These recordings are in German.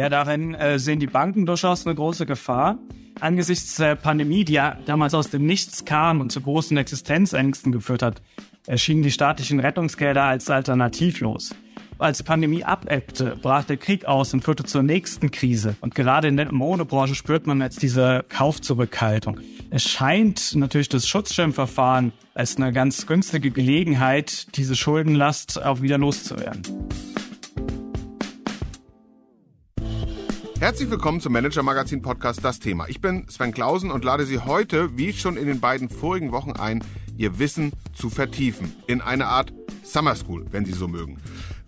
Ja, darin äh, sehen die Banken durchaus eine große Gefahr. Angesichts der Pandemie, die ja damals aus dem Nichts kam und zu großen Existenzängsten geführt hat, erschienen die staatlichen Rettungsgelder als alternativlos. Als die Pandemie abebbte, brach der Krieg aus und führte zur nächsten Krise. Und gerade in der Modebranche spürt man jetzt diese Kaufzurückhaltung. Es scheint natürlich das Schutzschirmverfahren als eine ganz günstige Gelegenheit, diese Schuldenlast auch wieder loszuwerden. Herzlich willkommen zum Manager Magazin Podcast Das Thema. Ich bin Sven Klausen und lade Sie heute, wie schon in den beiden vorigen Wochen ein, Ihr Wissen zu vertiefen. In eine Art Summer School, wenn Sie so mögen.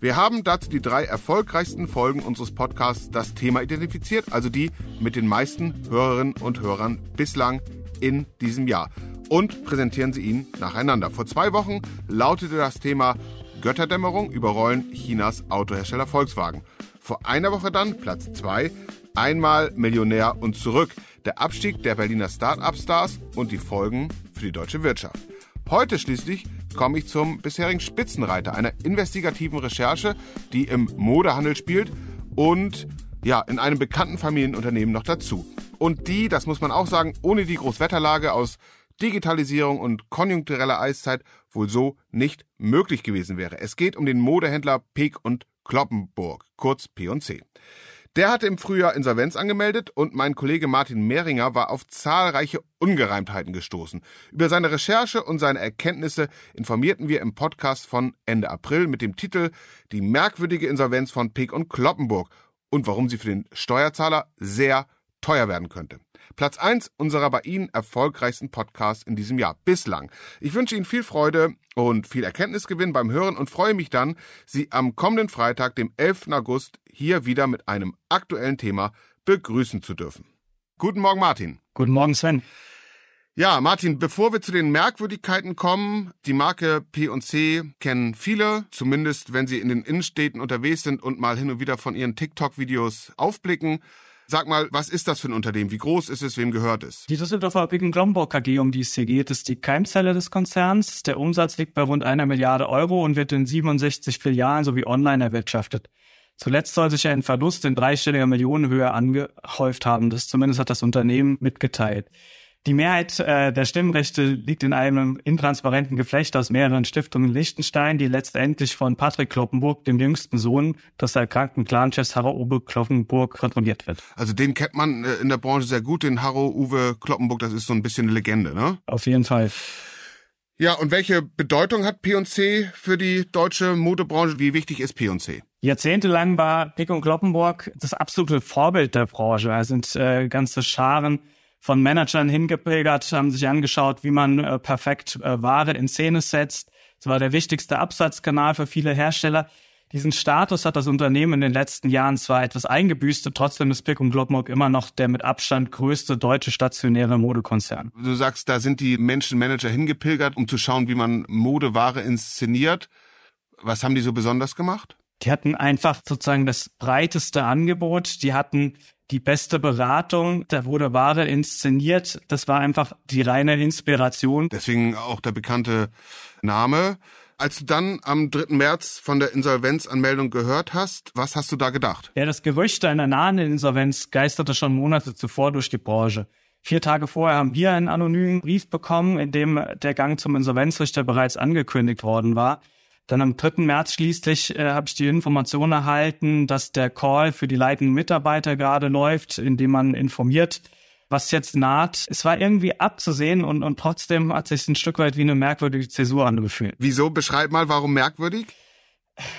Wir haben dazu die drei erfolgreichsten Folgen unseres Podcasts Das Thema identifiziert, also die mit den meisten Hörerinnen und Hörern bislang in diesem Jahr. Und präsentieren sie Ihnen nacheinander. Vor zwei Wochen lautete das Thema Götterdämmerung überrollen Chinas Autohersteller Volkswagen. Vor einer Woche dann, Platz 2, einmal Millionär und zurück. Der Abstieg der Berliner Start-up-Stars und die Folgen für die deutsche Wirtschaft. Heute schließlich komme ich zum bisherigen Spitzenreiter einer investigativen Recherche, die im Modehandel spielt und ja, in einem bekannten Familienunternehmen noch dazu. Und die, das muss man auch sagen, ohne die Großwetterlage aus Digitalisierung und konjunktureller Eiszeit wohl so nicht möglich gewesen wäre. Es geht um den Modehändler Peek und Kloppenburg, kurz P&C. Der hatte im Frühjahr Insolvenz angemeldet und mein Kollege Martin Mehringer war auf zahlreiche Ungereimtheiten gestoßen. Über seine Recherche und seine Erkenntnisse informierten wir im Podcast von Ende April mit dem Titel Die merkwürdige Insolvenz von Peek und Kloppenburg und warum sie für den Steuerzahler sehr teuer werden könnte. Platz 1 unserer bei Ihnen erfolgreichsten Podcasts in diesem Jahr bislang. Ich wünsche Ihnen viel Freude und viel Erkenntnisgewinn beim Hören und freue mich dann, Sie am kommenden Freitag, dem 11. August, hier wieder mit einem aktuellen Thema begrüßen zu dürfen. Guten Morgen, Martin. Guten Morgen, Sven. Ja, Martin, bevor wir zu den Merkwürdigkeiten kommen, die Marke P&C kennen viele, zumindest wenn sie in den Innenstädten unterwegs sind und mal hin und wieder von ihren TikTok-Videos aufblicken. Sag mal, was ist das für ein Unternehmen? Wie groß ist es? Wem gehört es? Die Düsseldorfer Big Glomborg KG, um die es hier geht, ist die Keimzelle des Konzerns. Der Umsatz liegt bei rund einer Milliarde Euro und wird in 67 Filialen sowie online erwirtschaftet. Zuletzt soll sich ein Verlust in dreistelliger Millionenhöhe angehäuft haben. Das zumindest hat das Unternehmen mitgeteilt. Die Mehrheit äh, der Stimmrechte liegt in einem intransparenten Geflecht aus mehreren Stiftungen in Liechtenstein, die letztendlich von Patrick Kloppenburg, dem jüngsten Sohn des erkrankten Clanchefs Harro-Uwe Kloppenburg, kontrolliert wird. Also den kennt man äh, in der Branche sehr gut, den Harro-Uwe Kloppenburg, das ist so ein bisschen eine Legende, ne? Auf jeden Fall. Ja, und welche Bedeutung hat P&C für die deutsche Modebranche? Wie wichtig ist P&C? Jahrzehntelang war Pick und Kloppenburg das absolute Vorbild der Branche. Es sind äh, ganze Scharen von Managern hingepilgert, haben sich angeschaut, wie man äh, perfekt äh, Ware in Szene setzt. Es war der wichtigste Absatzkanal für viele Hersteller. Diesen Status hat das Unternehmen in den letzten Jahren zwar etwas eingebüßt, trotzdem ist Pick und Globmock immer noch der mit Abstand größte deutsche stationäre Modekonzern. Du sagst, da sind die Menschenmanager hingepilgert, um zu schauen, wie man Modeware inszeniert. Was haben die so besonders gemacht? Die hatten einfach sozusagen das breiteste Angebot. Die hatten die beste Beratung, da wurde Ware inszeniert. Das war einfach die reine Inspiration. Deswegen auch der bekannte Name. Als du dann am 3. März von der Insolvenzanmeldung gehört hast, was hast du da gedacht? Ja, das Gerücht einer nahen Insolvenz geisterte schon Monate zuvor durch die Branche. Vier Tage vorher haben wir einen anonymen Brief bekommen, in dem der Gang zum Insolvenzrichter bereits angekündigt worden war. Dann am 3. März schließlich äh, habe ich die Information erhalten, dass der Call für die leitenden Mitarbeiter gerade läuft, in dem man informiert, was jetzt naht. Es war irgendwie abzusehen und, und trotzdem hat sich ein Stück weit wie eine merkwürdige Zäsur angefühlt. Wieso? Beschreib mal, warum merkwürdig?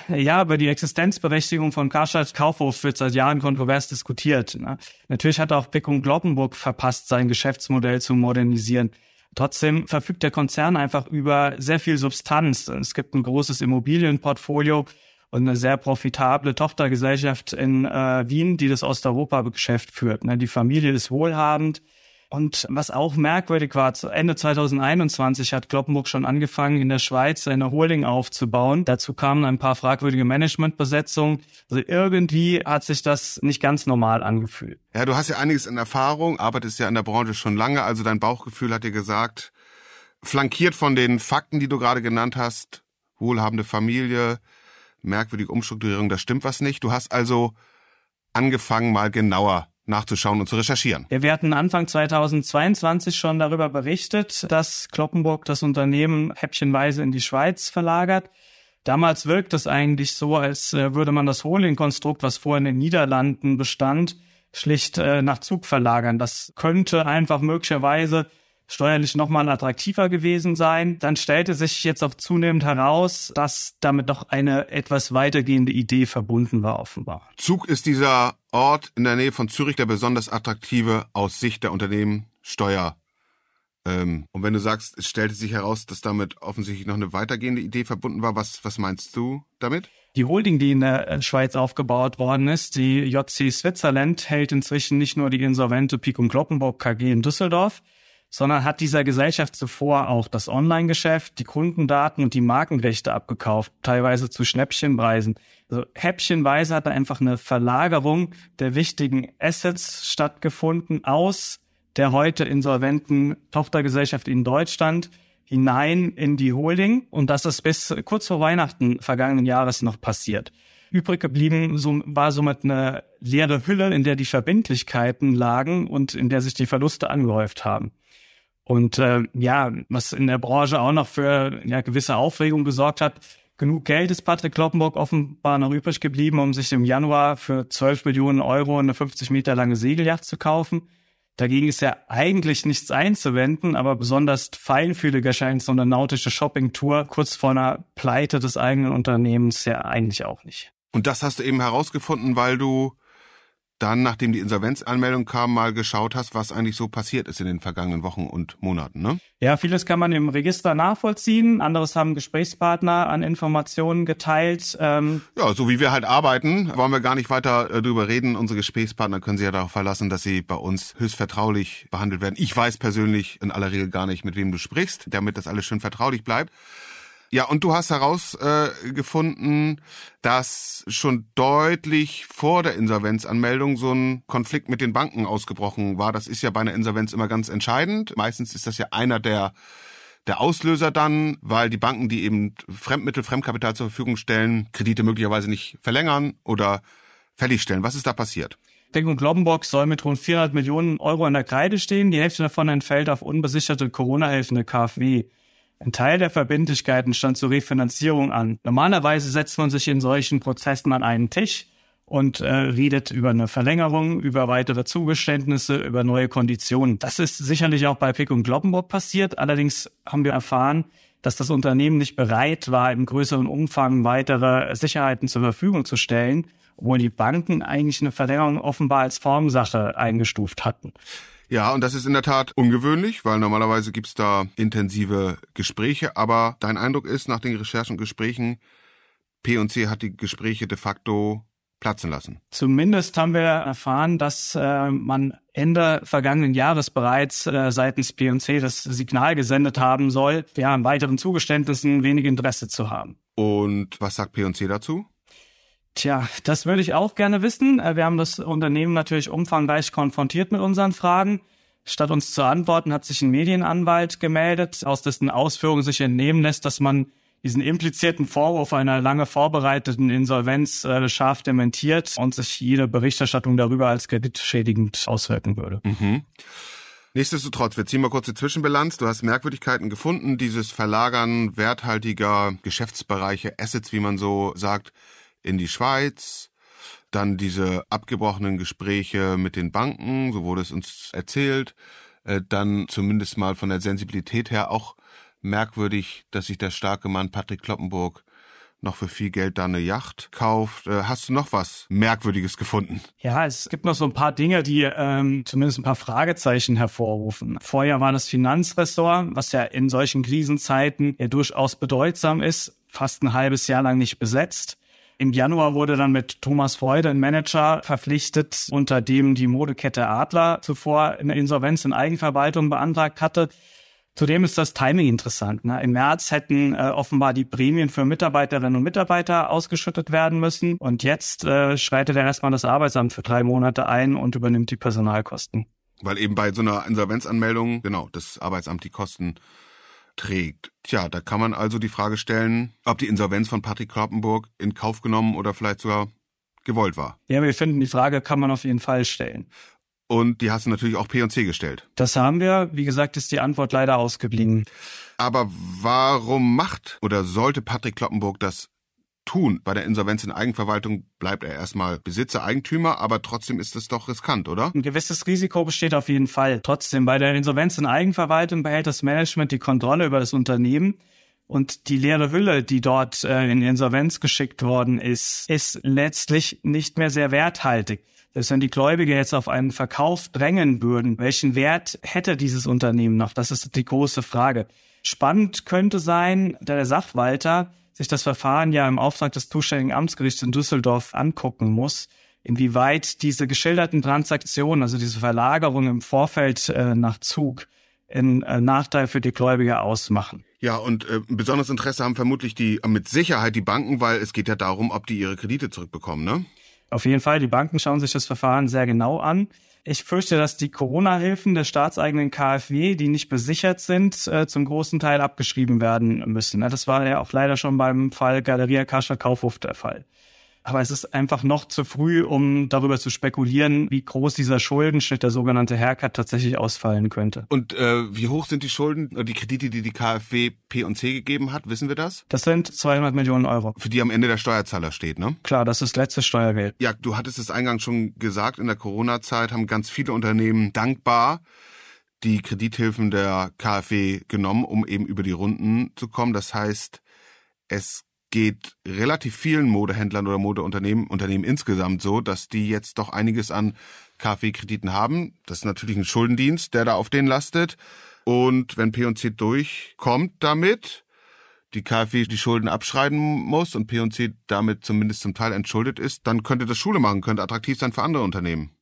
Ja, über die Existenzberechtigung von Karstadt Kaufhof wird seit Jahren kontrovers diskutiert. Ne? Natürlich hat auch Pick und Glockenburg verpasst, sein Geschäftsmodell zu modernisieren. Trotzdem verfügt der Konzern einfach über sehr viel Substanz. Es gibt ein großes Immobilienportfolio und eine sehr profitable Tochtergesellschaft in äh, Wien, die das Osteuropa-Geschäft führt. Ne? Die Familie ist wohlhabend. Und was auch merkwürdig war, zu Ende 2021 hat Kloppenburg schon angefangen, in der Schweiz seine Holding aufzubauen. Dazu kamen ein paar fragwürdige Managementbesetzungen. Also irgendwie hat sich das nicht ganz normal angefühlt. Ja, du hast ja einiges in Erfahrung, arbeitest ja in der Branche schon lange, also dein Bauchgefühl hat dir gesagt, flankiert von den Fakten, die du gerade genannt hast, wohlhabende Familie, merkwürdige Umstrukturierung, da stimmt was nicht. Du hast also angefangen, mal genauer nachzuschauen und zu recherchieren. Wir hatten Anfang 2022 schon darüber berichtet, dass Kloppenburg das Unternehmen häppchenweise in die Schweiz verlagert. Damals wirkt es eigentlich so, als äh, würde man das Holding-Konstrukt, was vorher in den Niederlanden bestand, schlicht äh, nach Zug verlagern. Das könnte einfach möglicherweise steuerlich nochmal attraktiver gewesen sein. Dann stellte sich jetzt auch zunehmend heraus, dass damit doch eine etwas weitergehende Idee verbunden war, offenbar. Zug ist dieser Ort in der Nähe von Zürich der besonders attraktive aus Sicht der Unternehmen Steuer. Ähm, und wenn du sagst, es stellte sich heraus, dass damit offensichtlich noch eine weitergehende Idee verbunden war, was, was meinst du damit? Die Holding, die in der Schweiz aufgebaut worden ist, die JC Switzerland, hält inzwischen nicht nur die insolvente Picum Kloppenburg KG in Düsseldorf, sondern hat dieser Gesellschaft zuvor auch das Online-Geschäft, die Kundendaten und die Markenrechte abgekauft, teilweise zu Schnäppchenpreisen. Also häppchenweise hat da einfach eine Verlagerung der wichtigen Assets stattgefunden aus der heute insolventen Tochtergesellschaft in Deutschland hinein in die Holding und das ist bis kurz vor Weihnachten vergangenen Jahres noch passiert. Übrig geblieben war somit eine leere Hülle, in der die Verbindlichkeiten lagen und in der sich die Verluste angehäuft haben. Und äh, ja, was in der Branche auch noch für ja, gewisse Aufregung gesorgt hat, genug Geld ist Patrick Kloppenburg offenbar noch übrig geblieben, um sich im Januar für 12 Millionen Euro eine 50 Meter lange Segelyacht zu kaufen. Dagegen ist ja eigentlich nichts einzuwenden, aber besonders feinfühlig erscheint so eine nautische Shoppingtour kurz vor einer Pleite des eigenen Unternehmens ja eigentlich auch nicht. Und das hast du eben herausgefunden, weil du dann, nachdem die Insolvenzanmeldung kam, mal geschaut hast, was eigentlich so passiert ist in den vergangenen Wochen und Monaten, ne? Ja, vieles kann man im Register nachvollziehen. Anderes haben Gesprächspartner an Informationen geteilt. Ähm ja, so wie wir halt arbeiten, wollen wir gar nicht weiter äh, drüber reden. Unsere Gesprächspartner können sich ja darauf verlassen, dass sie bei uns höchst vertraulich behandelt werden. Ich weiß persönlich in aller Regel gar nicht, mit wem du sprichst, damit das alles schön vertraulich bleibt. Ja, und du hast herausgefunden, äh, dass schon deutlich vor der Insolvenzanmeldung so ein Konflikt mit den Banken ausgebrochen war. Das ist ja bei einer Insolvenz immer ganz entscheidend. Meistens ist das ja einer der der Auslöser dann, weil die Banken, die eben Fremdmittel, Fremdkapital zur Verfügung stellen, Kredite möglicherweise nicht verlängern oder fällig. Was ist da passiert? Deckung Globbenbock soll mit rund 400 Millionen Euro in der Kreide stehen. Die Hälfte davon entfällt auf unbesicherte Corona-Hilfen der KfW. Ein Teil der Verbindlichkeiten stand zur Refinanzierung an. Normalerweise setzt man sich in solchen Prozessen an einen Tisch und äh, redet über eine Verlängerung, über weitere Zugeständnisse, über neue Konditionen. Das ist sicherlich auch bei Pick und Gloppenburg passiert. Allerdings haben wir erfahren, dass das Unternehmen nicht bereit war, im größeren Umfang weitere Sicherheiten zur Verfügung zu stellen, obwohl die Banken eigentlich eine Verlängerung offenbar als Formsache eingestuft hatten. Ja, und das ist in der Tat ungewöhnlich, weil normalerweise gibt's da intensive Gespräche. Aber dein Eindruck ist nach den Recherchen und Gesprächen, P&C hat die Gespräche de facto platzen lassen. Zumindest haben wir erfahren, dass äh, man Ende vergangenen Jahres bereits äh, seitens P&C das Signal gesendet haben soll, ja, an weiteren Zugeständnissen wenig Interesse zu haben. Und was sagt P&C dazu? Tja, das würde ich auch gerne wissen. Äh, wir haben das Unternehmen natürlich umfangreich konfrontiert mit unseren Fragen. Statt uns zu antworten, hat sich ein Medienanwalt gemeldet, aus dessen Ausführungen sich entnehmen lässt, dass man diesen implizierten Vorwurf einer lange vorbereiteten Insolvenz äh, scharf dementiert und sich jede Berichterstattung darüber als kreditschädigend auswirken würde. Mhm. Nichtsdestotrotz, wir ziehen mal kurz die Zwischenbilanz. Du hast Merkwürdigkeiten gefunden, dieses Verlagern werthaltiger Geschäftsbereiche, Assets, wie man so sagt, in die Schweiz, dann diese abgebrochenen Gespräche mit den Banken, so wurde es uns erzählt, äh, dann zumindest mal von der Sensibilität her auch merkwürdig, dass sich der starke Mann Patrick Kloppenburg noch für viel Geld da eine Yacht kauft. Äh, hast du noch was Merkwürdiges gefunden? Ja, es gibt noch so ein paar Dinge, die ähm, zumindest ein paar Fragezeichen hervorrufen. Vorher war das Finanzressort, was ja in solchen Krisenzeiten ja durchaus bedeutsam ist, fast ein halbes Jahr lang nicht besetzt. Im Januar wurde dann mit Thomas Freude ein Manager verpflichtet, unter dem die Modekette Adler zuvor eine Insolvenz in Eigenverwaltung beantragt hatte. Zudem ist das Timing interessant. Ne? Im März hätten äh, offenbar die Prämien für Mitarbeiterinnen und Mitarbeiter ausgeschüttet werden müssen. Und jetzt äh, schreitet er erstmal das Arbeitsamt für drei Monate ein und übernimmt die Personalkosten. Weil eben bei so einer Insolvenzanmeldung, genau, das Arbeitsamt die Kosten trägt. Tja, da kann man also die Frage stellen, ob die Insolvenz von Patrick Kloppenburg in Kauf genommen oder vielleicht sogar gewollt war. Ja, wir finden, die Frage kann man auf jeden Fall stellen. Und die hast du natürlich auch P&C gestellt. Das haben wir. Wie gesagt, ist die Antwort leider ausgeblieben. Aber warum macht oder sollte Patrick Kloppenburg das tun? Bei der Insolvenz in Eigenverwaltung bleibt er erstmal Besitzer, Eigentümer, aber trotzdem ist es doch riskant, oder? Ein gewisses Risiko besteht auf jeden Fall. Trotzdem, bei der Insolvenz in Eigenverwaltung behält das Management die Kontrolle über das Unternehmen. Und die leere Hülle, die dort äh, in Insolvenz geschickt worden ist, ist letztlich nicht mehr sehr werthaltig. Selbst wenn die Gläubiger jetzt auf einen Verkauf drängen würden, welchen Wert hätte dieses Unternehmen noch? Das ist die große Frage. Spannend könnte sein, da der Sachwalter sich das Verfahren ja im Auftrag des zuständigen Amtsgerichts in Düsseldorf angucken muss, inwieweit diese geschilderten Transaktionen, also diese Verlagerung im Vorfeld äh, nach Zug, einen äh, Nachteil für die Gläubiger ausmachen. Ja, und äh, besonderes Interesse haben vermutlich die mit Sicherheit die Banken, weil es geht ja darum, ob die ihre Kredite zurückbekommen, ne? Auf jeden Fall, die Banken schauen sich das Verfahren sehr genau an. Ich fürchte, dass die Corona-Hilfen der staatseigenen KfW, die nicht besichert sind, äh, zum großen Teil abgeschrieben werden müssen. Das war ja auch leider schon beim Fall Galeria Karstadt Kaufhof der Fall. Aber es ist einfach noch zu früh, um darüber zu spekulieren, wie groß dieser Schuldenschnitt, der sogenannte Haircut, tatsächlich ausfallen könnte. Und äh, wie hoch sind die Schulden, die Kredite, die die KfW P und C gegeben hat? Wissen wir das? Das sind 200 Millionen Euro. Für die am Ende der Steuerzahler steht, ne? Klar, das ist letztes Steuergeld. Ja, du hattest es eingangs schon gesagt, in der Corona-Zeit haben ganz viele Unternehmen dankbar die Kredithilfen der KfW genommen, um eben über die Runden zu kommen. Das heißt, es geht relativ vielen Modehändlern oder Modeunternehmen, Unternehmen insgesamt so, dass die jetzt doch einiges an KfW-Krediten haben. Das ist natürlich ein Schuldendienst, der da auf denen lastet. Und wenn P&C durchkommt damit, die KfW die Schulden abschreiben muss und P&C damit zumindest zum Teil entschuldet ist, dann könnte das Schule machen, könnte attraktiv sein für andere Unternehmen.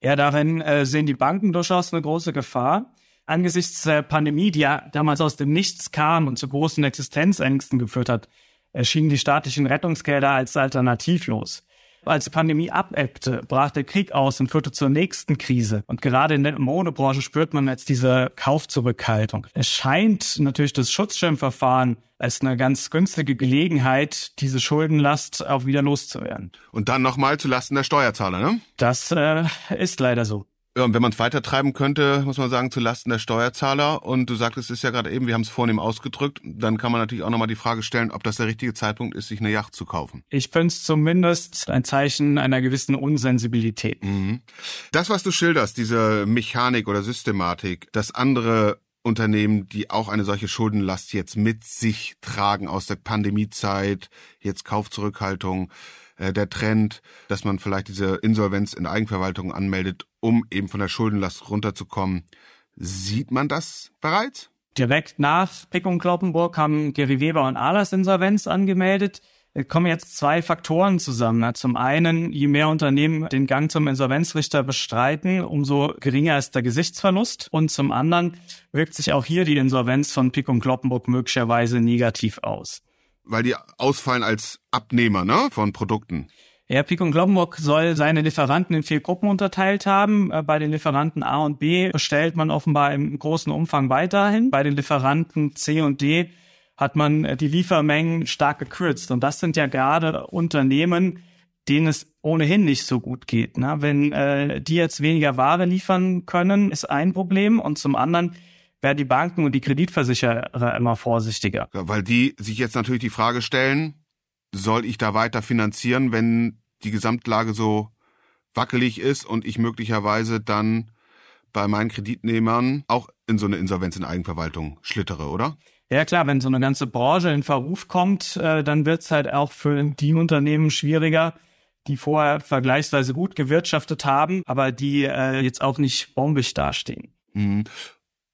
Ja, darin äh, sehen die Banken durchaus eine große Gefahr. Angesichts der Pandemie, die ja damals aus dem Nichts kam und zu großen Existenzängsten geführt hat, erschienen die staatlichen Rettungsgelder als alternativlos. Als die Pandemie abebbte, brach der Krieg aus und führte zur nächsten Krise. Und gerade in der Modebranche spürt man jetzt diese Kaufzurückhaltung. Es scheint natürlich das Schutzschirmverfahren als eine ganz günstige Gelegenheit, diese Schuldenlast auch wieder loszuwerden. Und dann nochmal zu Lasten der Steuerzahler, ne? Das äh, ist leider so. Ja, und wenn man es weitertreiben könnte, muss man sagen, zu Lasten der Steuerzahler. Und du sagtest es ja gerade eben, wir haben es vornehm ausgedrückt, dann kann man natürlich auch nochmal die Frage stellen, ob das der richtige Zeitpunkt ist, sich eine Yacht zu kaufen. Ich finde es zumindest ein Zeichen einer gewissen Unsensibilität. Mhm. Das, was du schilderst, diese Mechanik oder Systematik, dass andere Unternehmen, die auch eine solche Schuldenlast jetzt mit sich tragen aus der Pandemiezeit, jetzt Kaufzurückhaltung, äh, der Trend, dass man vielleicht diese Insolvenz in Eigenverwaltung anmeldet, um eben von der Schuldenlast runterzukommen. Sieht man das bereits? Direkt nach Pick und Kloppenburg haben Gary Weber und Ahlers Insolvenz angemeldet. Es kommen jetzt zwei Faktoren zusammen. Zum einen, je mehr Unternehmen den Gang zum Insolvenzrichter bestreiten, umso geringer ist der Gesichtsverlust. Und zum anderen wirkt sich auch hier die Insolvenz von Pick und Kloppenburg möglicherweise negativ aus weil die ausfallen als Abnehmer ne, von Produkten. Ja, Pico und Glockenburg soll seine Lieferanten in vier Gruppen unterteilt haben. Äh, bei den Lieferanten A und B bestellt man offenbar im großen Umfang weiterhin. Bei den Lieferanten C und D hat man äh, die Liefermengen stark gekürzt. Und das sind ja gerade Unternehmen, denen es ohnehin nicht so gut geht. Ne? Wenn äh, die jetzt weniger Ware liefern können, ist ein Problem. Und zum anderen werden die Banken und die Kreditversicherer immer vorsichtiger. Ja, weil die sich jetzt natürlich die Frage stellen, soll ich da weiter finanzieren, wenn die Gesamtlage so wackelig ist und ich möglicherweise dann bei meinen Kreditnehmern auch in so eine Insolvenz in Eigenverwaltung schlittere, oder? Ja klar, wenn so eine ganze Branche in Verruf kommt, äh, dann wird's halt auch für die Unternehmen schwieriger, die vorher vergleichsweise gut gewirtschaftet haben, aber die äh, jetzt auch nicht bombig dastehen. Mhm.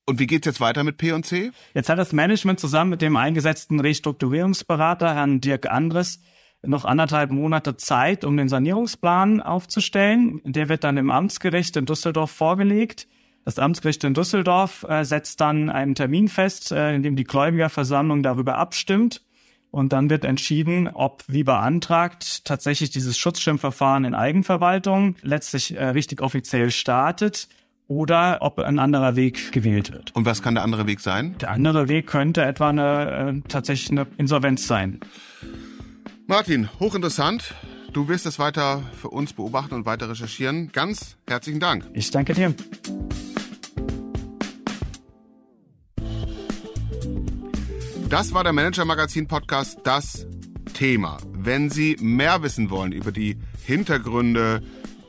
Und wie geht's jetzt weiter mit P&C? Jetzt hat das Management zusammen mit dem eingesetzten Restrukturierungsberater, Herrn Dirk Andres, noch anderthalb Monate Zeit, um den Sanierungsplan aufzustellen. Der wird dann im Amtsgericht in Düsseldorf vorgelegt. Das Amtsgericht in Düsseldorf äh, setzt dann einen Termin fest, äh, in dem die Gläubigerversammlung darüber abstimmt. Und dann wird entschieden, ob, wie beantragt, tatsächlich dieses Schutzschirmverfahren in Eigenverwaltung letztlich äh, richtig offiziell startet oder ob ein anderer Weg gewählt wird. Und was kann der andere Weg sein? Der andere Weg könnte etwa eine, äh, tatsächlich eine Insolvenz sein. Martin, hochinteressant. Du wirst es weiter für uns beobachten und weiter recherchieren. Ganz herzlichen Dank. Ich danke dir. Das war der Manager Magazin Podcast, das Thema. Wenn Sie mehr wissen wollen über die Hintergründe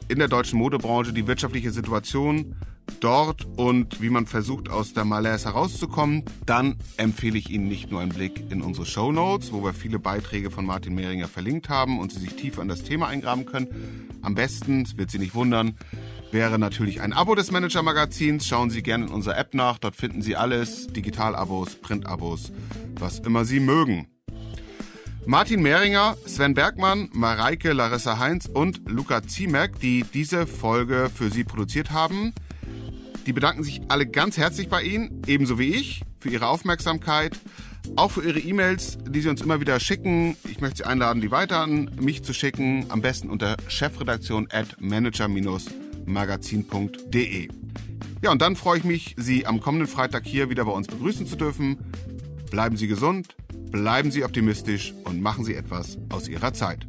in der deutschen Modebranche, die wirtschaftliche Situation dort und wie man versucht, aus der Malaise herauszukommen, dann empfehle ich Ihnen nicht nur einen Blick in unsere Show Notes, wo wir viele Beiträge von Martin Mehringer verlinkt haben und Sie sich tiefer in das Thema eingraben können. Am besten, es wird Sie nicht wundern, wäre natürlich ein Abo des Manager Magazins. Schauen Sie gerne in unserer App nach, dort finden Sie alles, Digital-Abos, Print-Abos, was immer Sie mögen. Martin Mehringer, Sven Bergmann, Mareike Larissa Heinz und Luca Ziemek, die diese Folge für Sie produziert haben. Die bedanken sich alle ganz herzlich bei Ihnen, ebenso wie ich, für Ihre Aufmerksamkeit, auch für Ihre E-Mails, die Sie uns immer wieder schicken. Ich möchte Sie einladen, die weiter an mich zu schicken, am besten unter chefredaktion at manager-magazin.de. Ja, und dann freue ich mich, Sie am kommenden Freitag hier wieder bei uns begrüßen zu dürfen. Bleiben Sie gesund, bleiben Sie optimistisch und machen Sie etwas aus Ihrer Zeit.